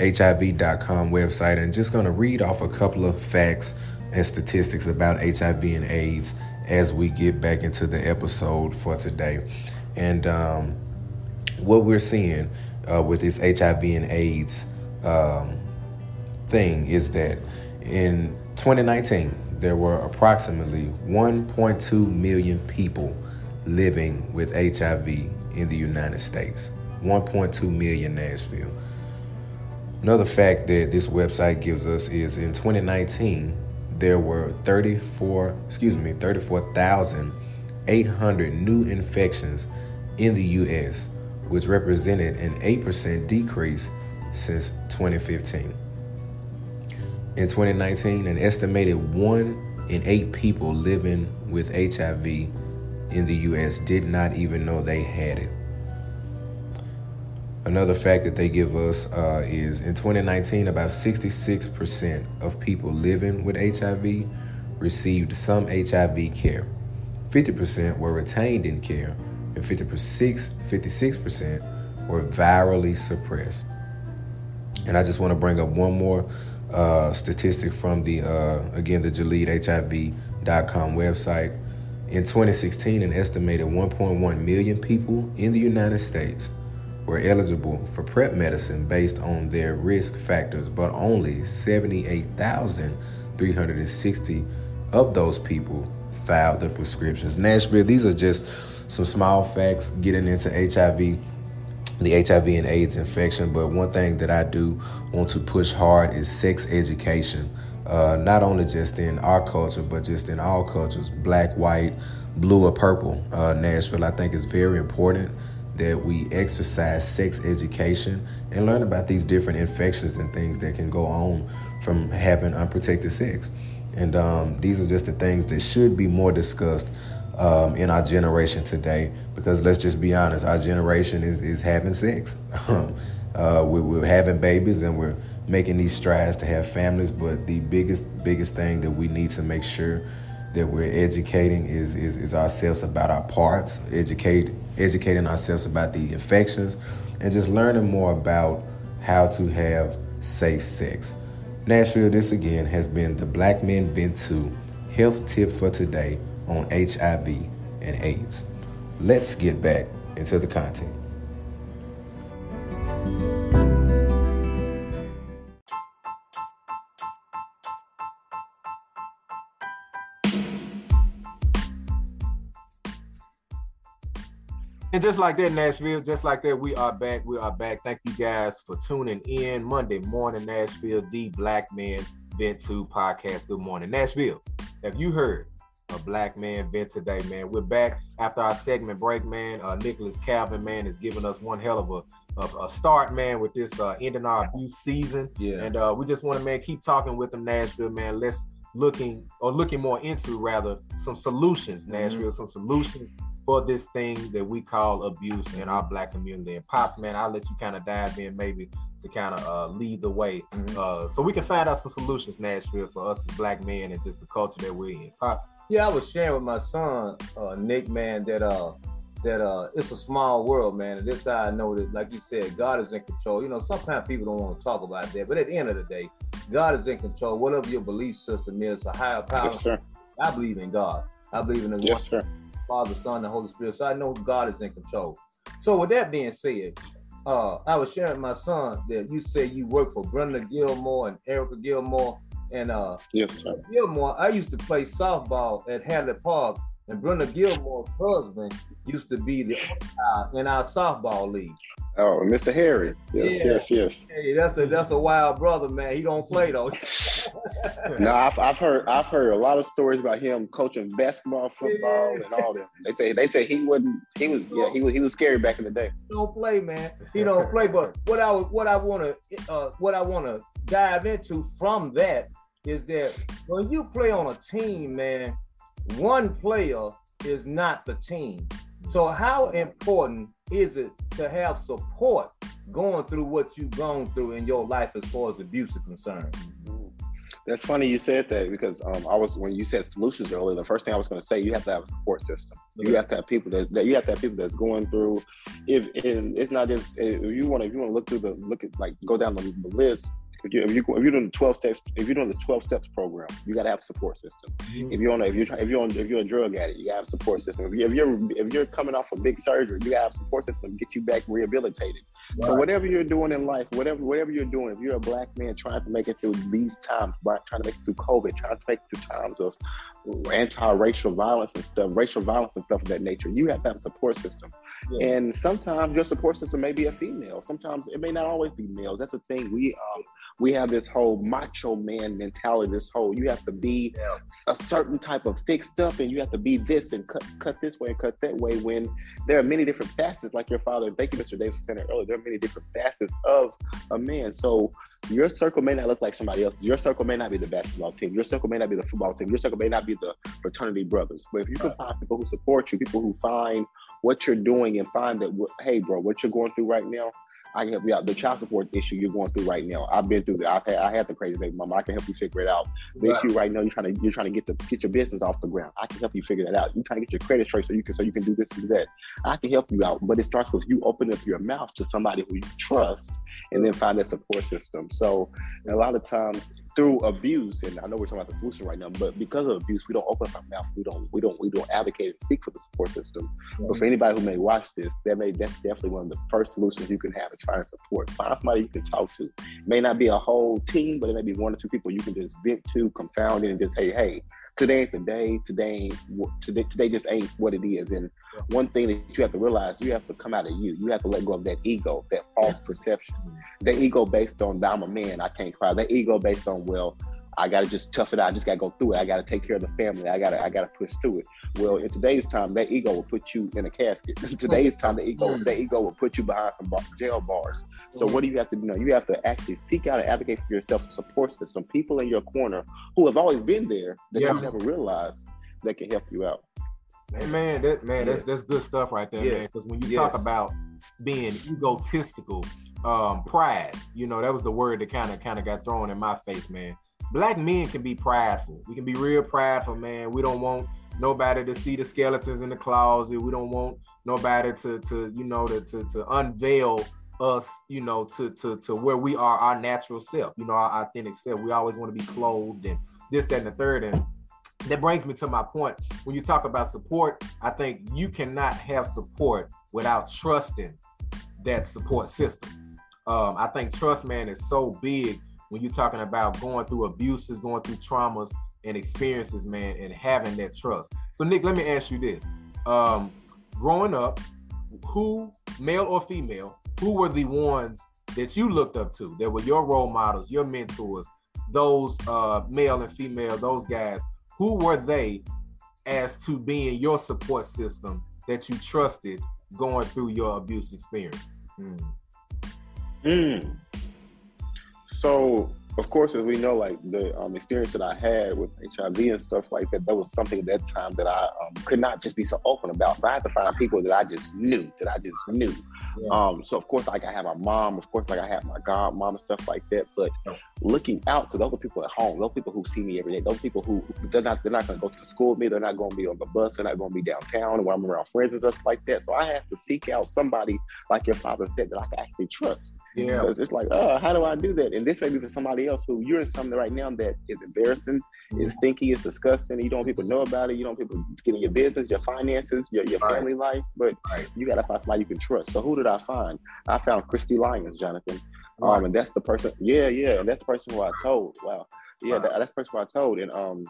HIV.com website, and just going to read off a couple of facts and statistics about HIV and AIDS as we get back into the episode for today. And um, what we're seeing uh, with this HIV and AIDS um, thing is that in 2019, there were approximately 1.2 million people living with HIV in the United States. 1.2 million Nashville. Another fact that this website gives us is in 2019, there were 34, excuse me, 34,800 new infections in the US, which represented an 8% decrease since 2015. In 2019, an estimated one in eight people living with HIV in the US did not even know they had it. Another fact that they give us uh, is in 2019, about 66% of people living with HIV received some HIV care. 50% were retained in care, and 56, 56% were virally suppressed. And I just want to bring up one more uh, statistic from the, uh, again, the JaleedHIV.com website. In 2016, an estimated 1.1 million people in the United States were eligible for PrEP medicine based on their risk factors, but only 78,360 of those people filed their prescriptions. Nashville, these are just some small facts getting into HIV, the HIV and AIDS infection. But one thing that I do want to push hard is sex education. Uh, not only just in our culture, but just in all cultures, black, white, blue, or purple. Uh, Nashville, I think, is very important that we exercise sex education and learn about these different infections and things that can go on from having unprotected sex. And um, these are just the things that should be more discussed um, in our generation today. Because let's just be honest, our generation is, is having sex. *laughs* uh, we, we're having babies and we're making these strides to have families. But the biggest, biggest thing that we need to make sure that we're educating is, is, is ourselves about our parts, educate educating ourselves about the infections, and just learning more about how to have safe sex. Nashville, this again has been the Black Men Vent 2 health tip for today on HIV and AIDS. Let's get back into the content. And just like that, Nashville, just like that, we are back. We are back. Thank you guys for tuning in Monday morning, Nashville, the Black Man Vent 2 podcast. Good morning, Nashville. Have you heard a Black Man Vent today, man? We're back after our segment break, man. Uh, Nicholas Calvin, man, is giving us one hell of a, of a start, man, with this uh, ending our abuse season. Yeah. And uh, we just want to, man, keep talking with them, Nashville, man. Let's looking or looking more into rather some solutions, mm-hmm. Nashville, mm-hmm. some solutions for this thing that we call abuse in our black community. And Pops, man, I'll let you kind of dive in maybe to kind of uh, lead the way mm-hmm. uh, so we can find out some solutions, Nashville, for us as black men and just the culture that we're in. Pops. Yeah, I was sharing with my son, uh, Nick, man, that uh that uh it's a small world, man. And this I know that, like you said, God is in control. You know, sometimes people don't want to talk about that, but at the end of the day, God is in control. Whatever your belief system is, a higher power. Yes, sir. I believe in God. I believe in the yes, one. Father, Son, and Holy Spirit. So I know God is in control. So with that being said, uh, I was sharing my son that you said you work for Brenda Gilmore and Erica Gilmore. And uh yes, sir. Gilmore, I used to play softball at Hadley Park, and Brenda Gilmore's husband used to be the in our softball league. Oh, Mr. Harry. Yes, yeah. yes, yes. Hey, that's a that's a wild brother, man. He don't play though. *laughs* no, I've, I've heard I've heard a lot of stories about him coaching basketball, football, and all that. They say they say he wouldn't. He was yeah. He was he was scary back in the day. Don't play, man. He don't play. But what I what I want to uh, what I want to dive into from that is that when you play on a team, man, one player is not the team. So how important is it to have support going through what you've gone through in your life as far as abuse is concerned? That's funny you said that because um, I was when you said solutions earlier. The first thing I was going to say, you have to have a support system. You have to have people that, that you have to have people that's going through. If and it's not just if you want to if you want to look through the look at like go down the, the list if you if you if you're doing the twelve steps if you're doing this twelve steps program, you got to have a support system. Mm-hmm. If you're on a, if you're trying if you're on if you're a drug addict, you got to have a support system. If, you, if you're if you're coming off a big surgery, you got to have a support system to get you back rehabilitated. Right. So whatever you're doing in life, whatever whatever you're doing, if you're a black man trying to make it through these times, trying to make it through COVID, trying to make it through times of anti-racial violence and stuff, racial violence and stuff of that nature, you have to have a support system. Yeah. And sometimes your support system may be a female. Sometimes it may not always be males. That's the thing. We um, we have this whole macho man mentality. This whole you have to be yeah. a certain type of fixed up, and you have to be this and cut cut this way and cut that way. When there are many different facets, like your father. Thank you, Mr. Davis, for saying it earlier. There are many different facets of a man. So your circle may not look like somebody else's. Your circle may not be the basketball team. Your circle may not be the football team. Your circle may not be the fraternity brothers. But if you can find people who support you, people who find what you're doing and find that, hey, bro, what you're going through right now, I can help you out. The child support issue you're going through right now, I've been through that. I've had, I had the crazy baby mama. I can help you figure it out. The right. issue right now, you're trying to you're trying to get to get your business off the ground. I can help you figure that out. You're trying to get your credit straight so you can so you can do this and do that. I can help you out, but it starts with you opening up your mouth to somebody who you trust, and then find a support system. So a lot of times through abuse, and I know we're talking about the solution right now, but because of abuse, we don't open up our mouth. We don't, we don't, we don't advocate and seek for the support system. Mm-hmm. But for anybody who may watch this, that may that's definitely one of the first solutions you can have is find support. Find somebody you can talk to. It may not be a whole team, but it may be one or two people you can just vent to, confound it, and just say, hey, today ain't the day. Today today. Today just ain't what it is. And one thing that you have to realize, you have to come out of you. You have to let go of that ego, that false perception, that ego based on I'm a man, I can't cry. That ego based on well, I gotta just tough it out. I just gotta go through it. I gotta take care of the family. I gotta I gotta push through it. Well, in today's time, that ego will put you in a casket. *laughs* in today's time, the ego mm. that ego will put you behind some bar, jail bars. So mm. what do you have to do now? You have to actually seek out and advocate for yourself, a support system, people in your corner who have always been there that yeah. you never realized that can help you out. Hey man, that man, that's that's good stuff right there, yes. man. Because when you yes. talk about being egotistical, um, pride, you know, that was the word that kind of kind of got thrown in my face, man black men can be prideful. We can be real prideful, man. We don't want nobody to see the skeletons in the closet. We don't want nobody to to you know to to, to unveil us, you know, to to to where we are our natural self, you know, our authentic self. We always want to be clothed and this, that, and the third. And that brings me to my point. When you talk about support, I think you cannot have support without trusting that support system. Um, I think trust, man, is so big when you're talking about going through abuses, going through traumas and experiences, man, and having that trust. So, Nick, let me ask you this: um, Growing up, who, male or female, who were the ones that you looked up to? That were your role models, your mentors, those uh, male and female, those guys. Who were they as to being your support system that you trusted going through your abuse experience? Mm. Mm. So, of course, as we know, like the um, experience that I had with HIV and stuff like that, that was something at that time that I um, could not just be so open about. So I had to find people that I just knew, that I just knew. Yeah. Um, so of course, like I have my mom, of course, like I have my god mom and stuff like that. But looking out, because those are people at home, those people who see me every day, those people who they're not they're not going to go to school with me, they're not going to be on the bus, they're not going to be downtown, and when I'm around friends and stuff like that. So I have to seek out somebody like your father said that I can actually trust. Yeah, because it's like, oh, how do I do that? And this may be for somebody else who you're in something right now that is embarrassing, mm-hmm. stinky, it's disgusting. You don't want people to know about it. You don't want people getting your business, your finances, your, your right. family life. But right. you got to find somebody you can trust. So who did I find? I found Christy Lyons, Jonathan. Right. Um, and that's the person. Yeah, yeah, and that's the person who I told. Wow, yeah, that, that's the person who I told. And um,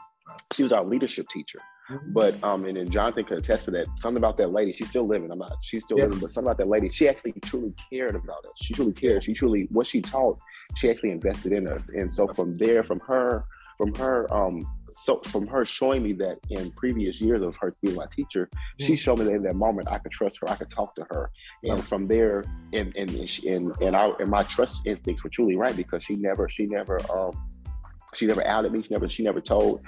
she was our leadership teacher. Mm-hmm. But um, and then Jonathan could attest to that. Something about that lady. She's still living. I'm not. She's still living. But something about that lady. She actually truly cared about us. She truly cared. She truly what she taught. She actually invested in us. And so from there, from her, from her, um, so from her showing me that in previous years of her being my teacher, mm-hmm. she showed me that in that moment I could trust her. I could talk to her. And from there, and and and and, and, I, and my trust instincts were truly right because she never, she never, um, She never outed me. She never she never told.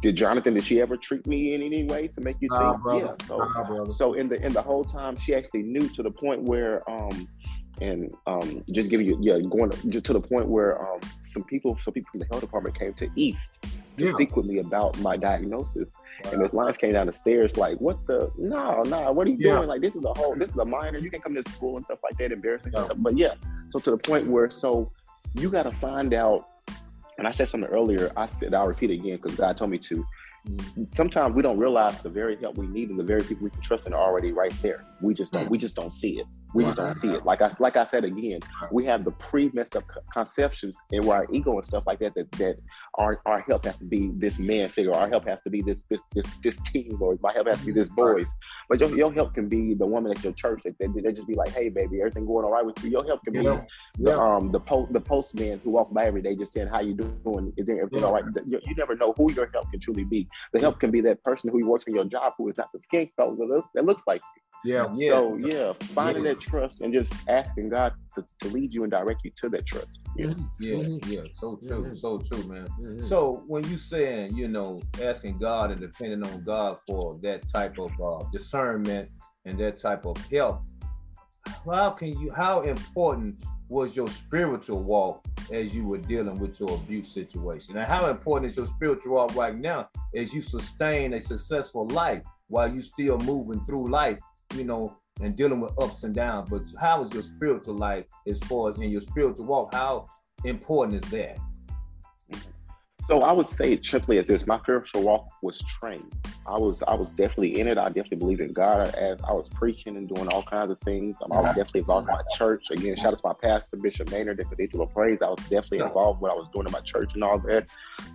Did Jonathan? Did she ever treat me in any way to make you think? yeah. So so in the in the whole time, she actually knew to the point where um and um, just giving you yeah going to, to the point where um, some people some people from the health department came to East to yeah. speak with me about my diagnosis wow. and Miss Lyons came down the stairs like what the no no what are you yeah. doing like this is a whole this is a minor you can come to school and stuff like that embarrassing yeah. but yeah so to the point where so you got to find out and I said something earlier I said I'll repeat it again because God told me to sometimes we don't realize the very help we need and the very people we can trust in are already right there. We just don't. We just don't see it. We just don't see it. Like I like I said again, we have the pre messed up conceptions and our ego and stuff like that. That that our our help has to be this man figure. Our help has to be this this this this team, or my help has to be this boys. But your, your help can be the woman at your church. That they, they, just be like, hey baby, everything going all right with you. Your help can be yeah. the um the post the postman who walks by every day just saying how you doing. Is everything yeah. all right? You, you never know who your help can truly be. The help can be that person who works in your job who is not the skin color that looks, that looks like you. Yeah. So yeah, finding yeah. that trust and just asking God to, to lead you and direct you to that trust. Yeah. Mm-hmm. Yeah. Mm-hmm. Yeah. So true. Mm-hmm. So true, man. Mm-hmm. So when you saying, you know, asking God and depending on God for that type of uh, discernment and that type of help, how can you how important was your spiritual walk as you were dealing with your abuse situation? And how important is your spiritual walk right now as you sustain a successful life while you still moving through life you know, and dealing with ups and downs. But how is your spiritual life as far as in your spiritual walk? How important is that? So I would say it simply as this: my spiritual walk was trained. I was I was definitely in it. I definitely believe in God. As I was preaching and doing all kinds of things. Um, I was definitely involved in my church. Again, shout out to my pastor, Bishop Maynard, the Cathedral of Praise. I was definitely involved in what I was doing in my church and all that.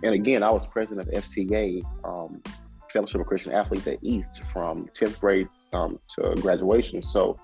And again, I was president of FCA, um, Fellowship of Christian Athletes at East, from 10th grade um, to graduation. So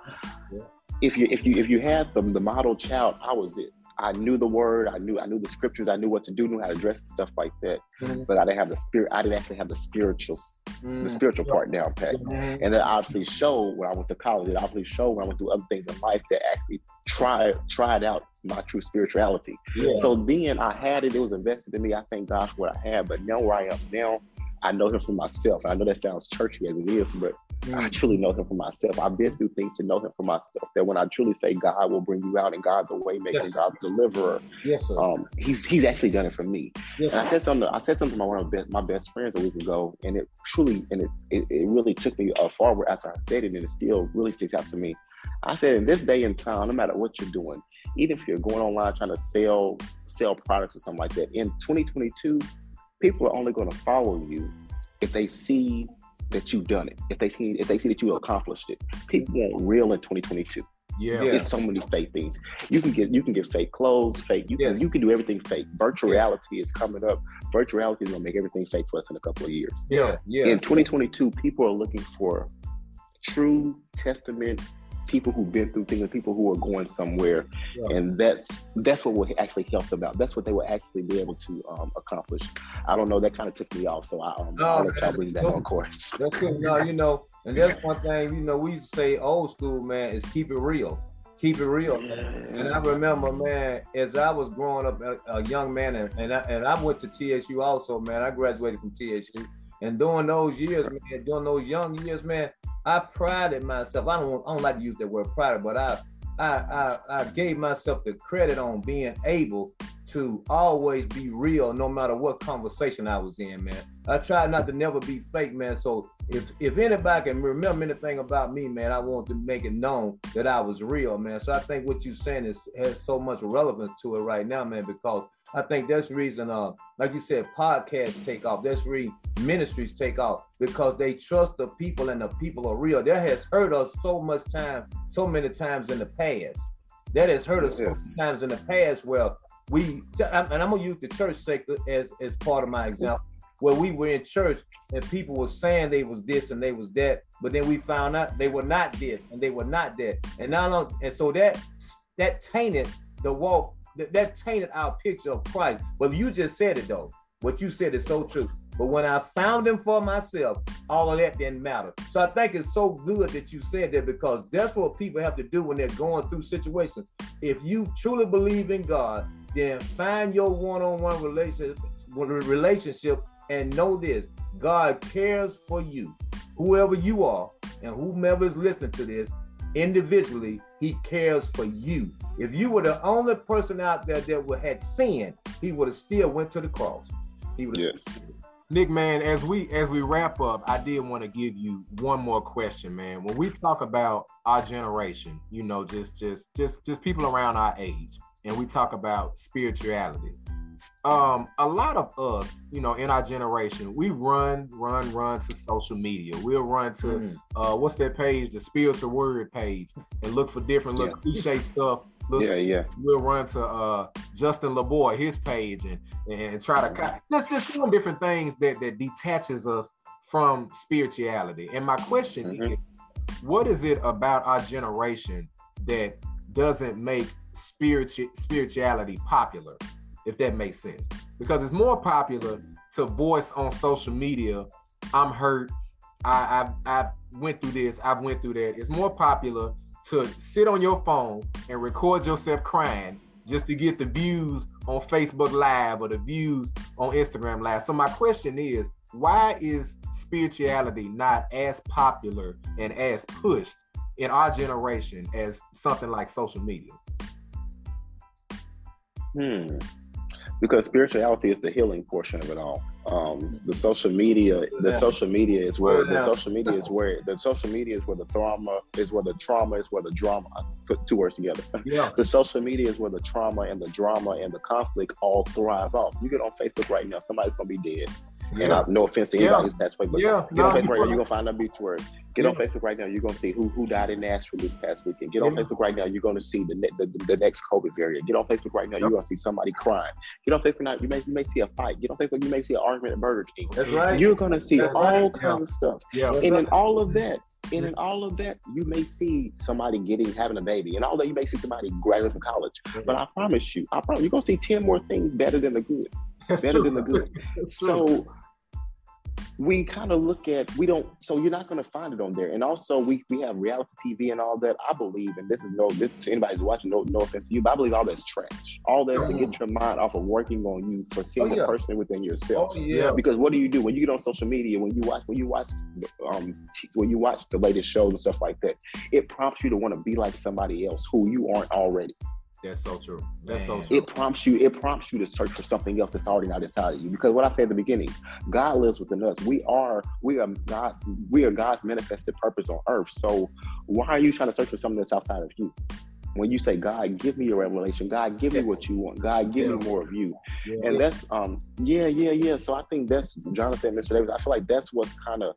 yeah. if you if you if you had the the model child, I was it. I knew the word, I knew I knew the scriptures, I knew what to do, knew how to dress and stuff like that. Mm-hmm. But I didn't have the spirit. I didn't actually have the spiritual, mm-hmm. the spiritual part down pat. Mm-hmm. And that obviously showed when I went to college. It obviously showed when I went through other things in life that actually tried tried out my true spirituality. Yeah. So then I had it. It was invested in me. I thank God for what I had. But now where I am now, I know Him for myself. I know that sounds churchy as it is, but Mm. I truly know him for myself. I've been through things to know him for myself. That when I truly say God will bring you out and God's a way maker, yes. God's deliverer, yes, sir. um, he's he's actually done it for me. Yes, and I said something. I said something to one of my best, my best friends a week ago, and it truly and it, it, it really took me uh, forward after I said it, and it still really sticks out to me. I said, in this day and time, no matter what you're doing, even if you're going online trying to sell sell products or something like that, in 2022, people are only going to follow you if they see that you've done it. If they see if they see that you accomplished it, people want real in 2022. Yeah, it's so many fake things. You can get you can get fake clothes, fake. You yes. can you can do everything fake. Virtual yeah. reality is coming up. Virtual reality is gonna make everything fake for us in a couple of years. Yeah, yeah. In 2022, people are looking for true testament people who've been through things, people who are going somewhere, yeah. and that's that's what will actually help them out. That's what they will actually be able to um, accomplish. I don't know. That kind of took me off, so I, um, no, I'll let y'all bring that on course. *laughs* That's it. No, you know, and that's one thing. You know, we used to say old school, man, is keep it real. Keep it real, man. And I remember, man, as I was growing up, a, a young man, and and I, and I went to TSU also, man. I graduated from TSU, and during those years, man, during those young years, man, I prided myself. I don't I don't like to use that word pride, but I I, I, I gave myself the credit on being able to always be real no matter what conversation I was in, man. I tried not to never be fake, man. So if if anybody can remember anything about me, man, I want to make it known that I was real, man. So I think what you're saying is has so much relevance to it right now, man, because I think that's the reason, uh, like you said, podcasts take off. That's where ministries take off because they trust the people and the people are real. That has hurt us so much time, so many times in the past. That has hurt us yes. so times in the past where we and I'm gonna use the church sector as as part of my example where we were in church and people were saying they was this and they was that, but then we found out they were not this and they were not that. And now and so that that tainted the walk, that, that tainted our picture of Christ. But you just said it though. What you said is so true. But when I found him for myself, all of that didn't matter. So I think it's so good that you said that because that's what people have to do when they're going through situations. If you truly believe in God, then find your one-on-one relationship relationship and know this God cares for you, whoever you are, and whomever is listening to this individually, He cares for you. If you were the only person out there that had sin He would have still went to the cross. He would yes. Nick, man, as we as we wrap up, I did want to give you one more question, man. When we talk about our generation, you know, just just just just people around our age, and we talk about spirituality. Um, a lot of us, you know, in our generation, we run, run, run to social media. We'll run to mm. uh, what's that page, the spiritual word page, and look for different little yeah. cliche stuff yeah, yeah. We'll run to uh, Justin LaBoy, his page, and and try to just just doing different things that that detaches us from spirituality. And my question mm-hmm. is, what is it about our generation that doesn't make spiritual spirituality popular? If that makes sense, because it's more popular to voice on social media. I'm hurt. I I, I went through this. I've went through that. It's more popular to sit on your phone and record yourself crying just to get the views on Facebook Live or the views on Instagram Live. So my question is, why is spirituality not as popular and as pushed in our generation as something like social media? Hmm because spirituality is the healing portion of it all. Um, the social media, the yeah. social media is where the social media is where the social media is where the trauma is where the trauma is where the drama. I put two words together. Yeah. *laughs* the social media is where the trauma and the drama and the conflict all thrive off. You get on Facebook right now, somebody's gonna be dead. Yeah. And I, no offense to anybody yeah. who's passed away, but yeah. get on Facebook right now, you're gonna find that obituary. Get yeah. on Facebook right now, you're gonna see who who died in Nashville this past weekend. Get on Facebook right now, you're gonna see the, the, the next COVID variant. Get on Facebook right now, yep. you're gonna see somebody crying. Get on Facebook now, you may you may see a fight. Get on Facebook, you may see an argument at Burger King. That's right. You're gonna see That's all right. kinds of stuff. Yeah. And right. in all of that, and in all of that, you may see somebody getting having a baby, and all that you may see somebody graduating from college. But I promise you, I promise you're gonna see ten more things better than the good. That's better true. than the good. *laughs* so we kind of look at we don't so you're not going to find it on there. And also we we have reality tv and all that. I believe and this is no this to anybody who's watching no no offense to you but i believe all that's trash. All that's to get your mind off of working on you for seeing oh, yeah. the person within yourself. Oh, yeah. Because what do you do when you get on social media when you watch when you watch um when you watch the latest shows and stuff like that it prompts you to want to be like somebody else who you aren't already that's so true. That's Man. so true. It prompts you. It prompts you to search for something else that's already not inside of you. Because what I said at the beginning, God lives within us. We are. We are God's. We are God's manifested purpose on earth. So why are you trying to search for something that's outside of you? When you say, God, give me your revelation. God, give yes. me what you want. God, give yeah. me more of you. Yeah. And that's um, yeah, yeah, yeah. So I think that's Jonathan, Mr. Davis. I feel like that's what's kind of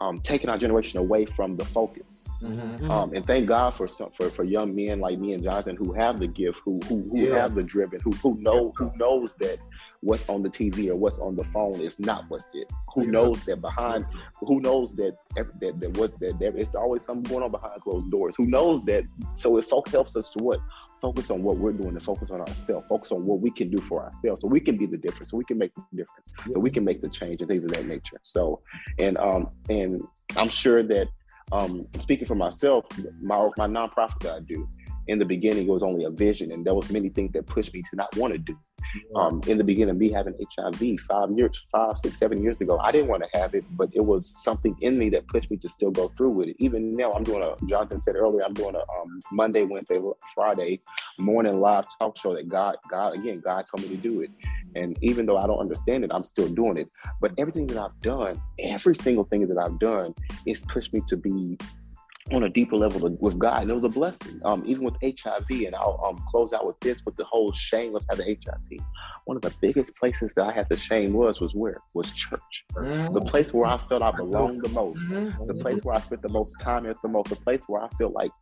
um, taking our generation away from the focus. Mm-hmm. Um, and thank God for some for, for young men like me and Jonathan who have the gift, who who, who yeah. have the driven, who who know who knows that what's on the TV or what's on the phone is not what's it. Who knows that behind, who knows that that, that what that there is always something going on behind closed doors. Who knows that? So if folk helps us to what focus on what we're doing and focus on ourselves, focus on what we can do for ourselves, so we can be the difference, so we can make the difference, so we can make the change and things of that nature. So, and um and I'm sure that um speaking for myself, my my nonprofit that I do, in the beginning it was only a vision, and there was many things that pushed me to not want to do um, in the beginning, me having HIV five years, five, six, seven years ago, I didn't want to have it, but it was something in me that pushed me to still go through with it. Even now, I'm doing a, Jonathan said earlier, I'm doing a um, Monday, Wednesday, Friday morning live talk show that God, God, again, God told me to do it. And even though I don't understand it, I'm still doing it. But everything that I've done, every single thing that I've done, is pushed me to be on a deeper level with God. And it was a blessing. Um, even with HIV, and I'll um, close out with this with the whole shame of having HIV. One of the biggest places that I had the shame was was where was church, mm-hmm. the place where I felt I belonged the most, mm-hmm. the place where I spent the most time at the most, the place where I felt like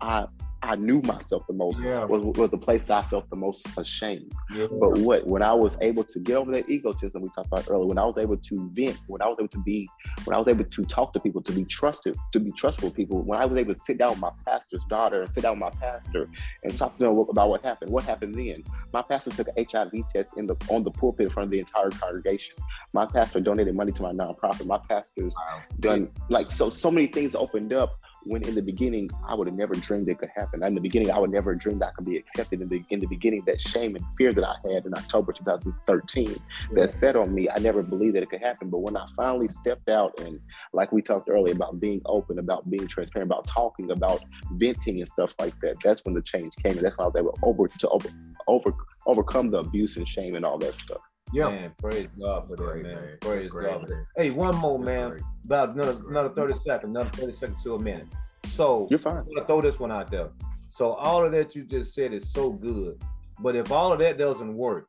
I I knew myself the most yeah. was, was the place I felt the most ashamed. Yeah. But what when I was able to get over that egotism we talked about earlier, when I was able to vent, when I was able to be, when I was able to talk to people, to be trusted, to be trustful people, when I was able to sit down with my pastor's daughter and sit down with my pastor and talk to them about what happened. What happened then? My pastor took an HIV test in the on the pulpit in front of the entire congregation. My pastor donated money to my nonprofit. My pastor's wow. done like so so many things opened up when in the beginning I would have never dreamed it could happen. In the beginning, I would never dream that I could be accepted. In the, in the beginning, that shame and fear that I had in October 2013 yeah. that set on me, I never believed that it could happen. But when I finally stepped out and, like we talked earlier about being open, about being transparent, about talking, about venting and stuff like that, that's when the change came, and that's when I was able over to over, over overcome the abuse and shame and all that stuff. Yeah, man, praise God for that, man. man. Praise God for that. Hey, one more, man. About another another thirty seconds, another thirty seconds to a minute. So you're fine. I'm gonna throw this one out there. So all of that you just said is so good, but if all of that doesn't work,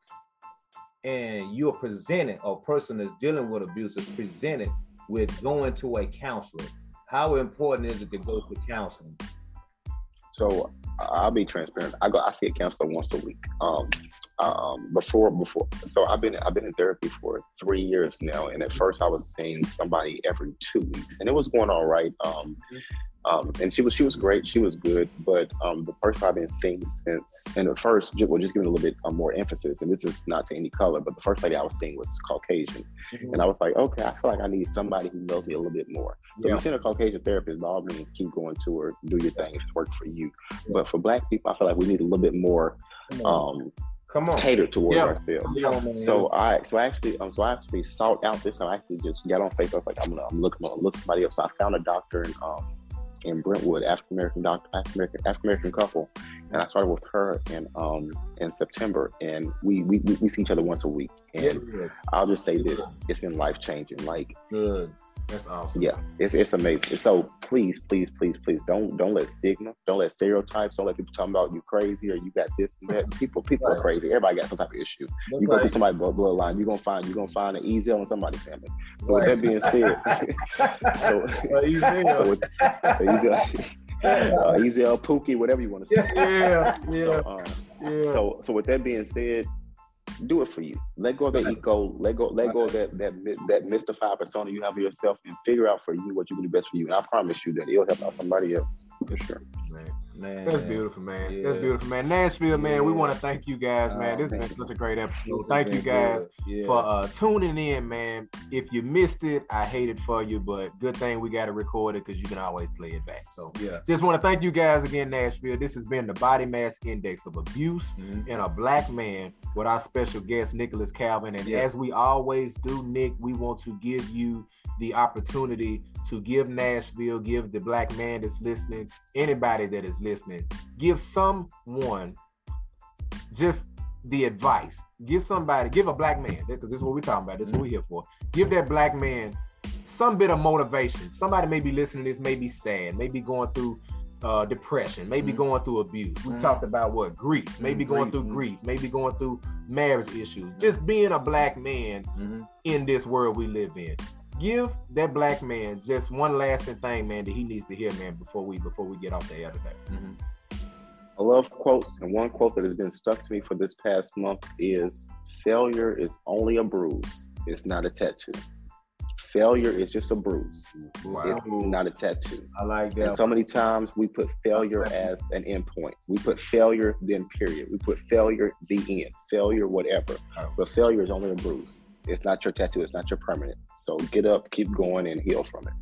and you're presented, a person that's dealing with abuse is presented with going to a counselor, how important is it to go to counseling? So I'll be transparent. I go. I see a counselor once a week. Um, um, before before. So I've been I've been in therapy for three years now, and at first I was seeing somebody every two weeks, and it was going all right. Um, um, and she was she was great, she was good, but um, the person I've been seeing since, and at first, well, just giving a little bit um, more emphasis, and this is not to any color, but the first lady I was seeing was Caucasian, mm-hmm. and I was like, okay, I feel like I need somebody who knows me a little bit more. So yeah. you're seeing a Caucasian therapist, by all means, keep going to her, do your thing if it's worked for you. Yeah. But for Black people, I feel like we need a little bit more. Um, Come on. cater toward yeah. ourselves. Yeah, so I so I actually um, so I actually sought out this. And I actually just got on Facebook like I'm gonna I'm looking I'm gonna look somebody up. So I found a doctor in um in Brentwood, African American doctor, African American African American couple, and I started with her in um in September, and we we we see each other once a week. And I'll just say this: it's been life changing. Like good. That's awesome. Yeah, it's it's amazing. So please, please, please, please don't don't let stigma, don't let stereotypes, don't let people talk about you crazy or you got this and that. *laughs* People people right. are crazy. Everybody got some type of issue. That's you go right. through somebody's bloodline, you're gonna find you're gonna find an Ezal in somebody's family. So right. with that being said, *laughs* so, *laughs* so with, Ezal, uh, Ezal, Pookie, whatever you want to say. Yeah, yeah. So, um, yeah. so so with that being said, do it for you. Let go of that ego. Let go. Let go of that that that mystified persona you have of yourself, and figure out for you what you can do best for you. And I promise you that it'll help out somebody else for sure. Man. Man, that's beautiful, man. Yeah. That's beautiful, man. Nashville, man. Yeah. We want to thank you guys, man. This has been such a great episode. Thank you guys yeah. for uh, tuning in, man. If you missed it, I hate it for you, but good thing we got to record it because you can always play it back. So, yeah. Just want to thank you guys again, Nashville. This has been the Body Mass Index of Abuse mm-hmm. in a Black Man with our special guest Nicholas Calvin. And yes. as we always do, Nick, we want to give you the opportunity to give Nashville, give the black man that's listening, anybody that is listening, give someone just the advice. Give somebody, give a black man, because this is what we're talking about. This is what we're here for. Give that black man some bit of motivation. Somebody may be listening to this, may be sad, maybe going through uh, depression, maybe mm-hmm. going through abuse. We mm-hmm. talked about what grief, maybe mm-hmm. going through mm-hmm. grief, maybe going through marriage issues. Just being a black man mm-hmm. in this world we live in give that black man just one lasting thing, man, that he needs to hear, man, before we before we get off the air today. Mm-hmm. I love quotes, and one quote that has been stuck to me for this past month is failure is only a bruise, it's not a tattoo. Failure is just a bruise. Wow. It's not a tattoo. I like that. And so many times we put failure as an endpoint. We put failure, then period. We put failure, the end. Failure, whatever. But failure is only a bruise. It's not your tattoo. It's not your permanent. So get up, keep going, and heal from it.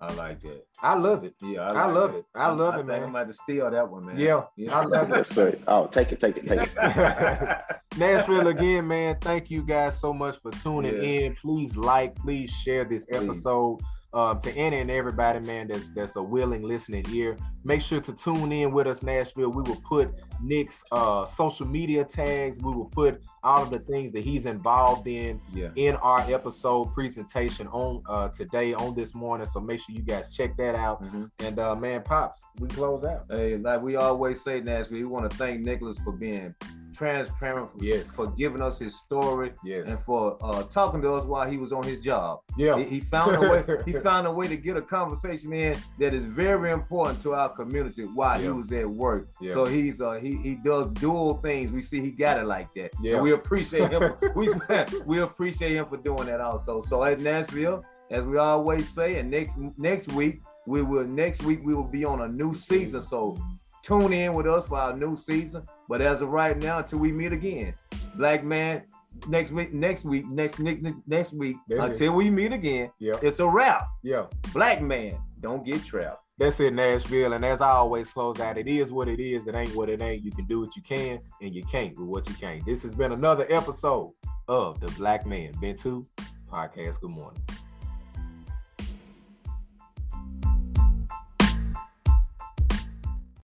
I like that. I love it. Yeah, I, like I love it. it. I love I it, man. I'm about to steal that one, man. Yeah, yeah. I love it. yes, sir. Oh, take it, take it, take it. *laughs* Nashville again, man. Thank you guys so much for tuning yeah. in. Please like, please share this episode. Uh, to any and everybody, man, that's that's a willing listening ear. Make sure to tune in with us, Nashville. We will put Nick's uh, social media tags. We will put all of the things that he's involved in yeah. in our episode presentation on uh, today, on this morning. So make sure you guys check that out. Mm-hmm. And uh, man, pops, we close out. Hey, like we always say, Nashville, we want to thank Nicholas for being transparent for, yes. for giving us his story yes. and for uh, talking to us while he was on his job. Yeah. He, he found a way *laughs* he found a way to get a conversation in that is very important to our community while yeah. he was at work. Yeah. So he's uh he he does dual things. We see he got it like that. Yeah. And we appreciate him. *laughs* we *laughs* we appreciate him for doing that also. So at Nashville, as we always say, and next next week we will next week we will be on a new season. So tune in with us for our new season. But as of right now, until we meet again, black man, next week, next week, next next next week, until we meet again, yeah. it's a wrap. Yeah. Black man, don't get trapped. that's it, Nashville. And as I always close out, it is what it is. It ain't what it ain't. You can do what you can, and you can't with what you can't. This has been another episode of the Black Man Vent 2 podcast. Good morning.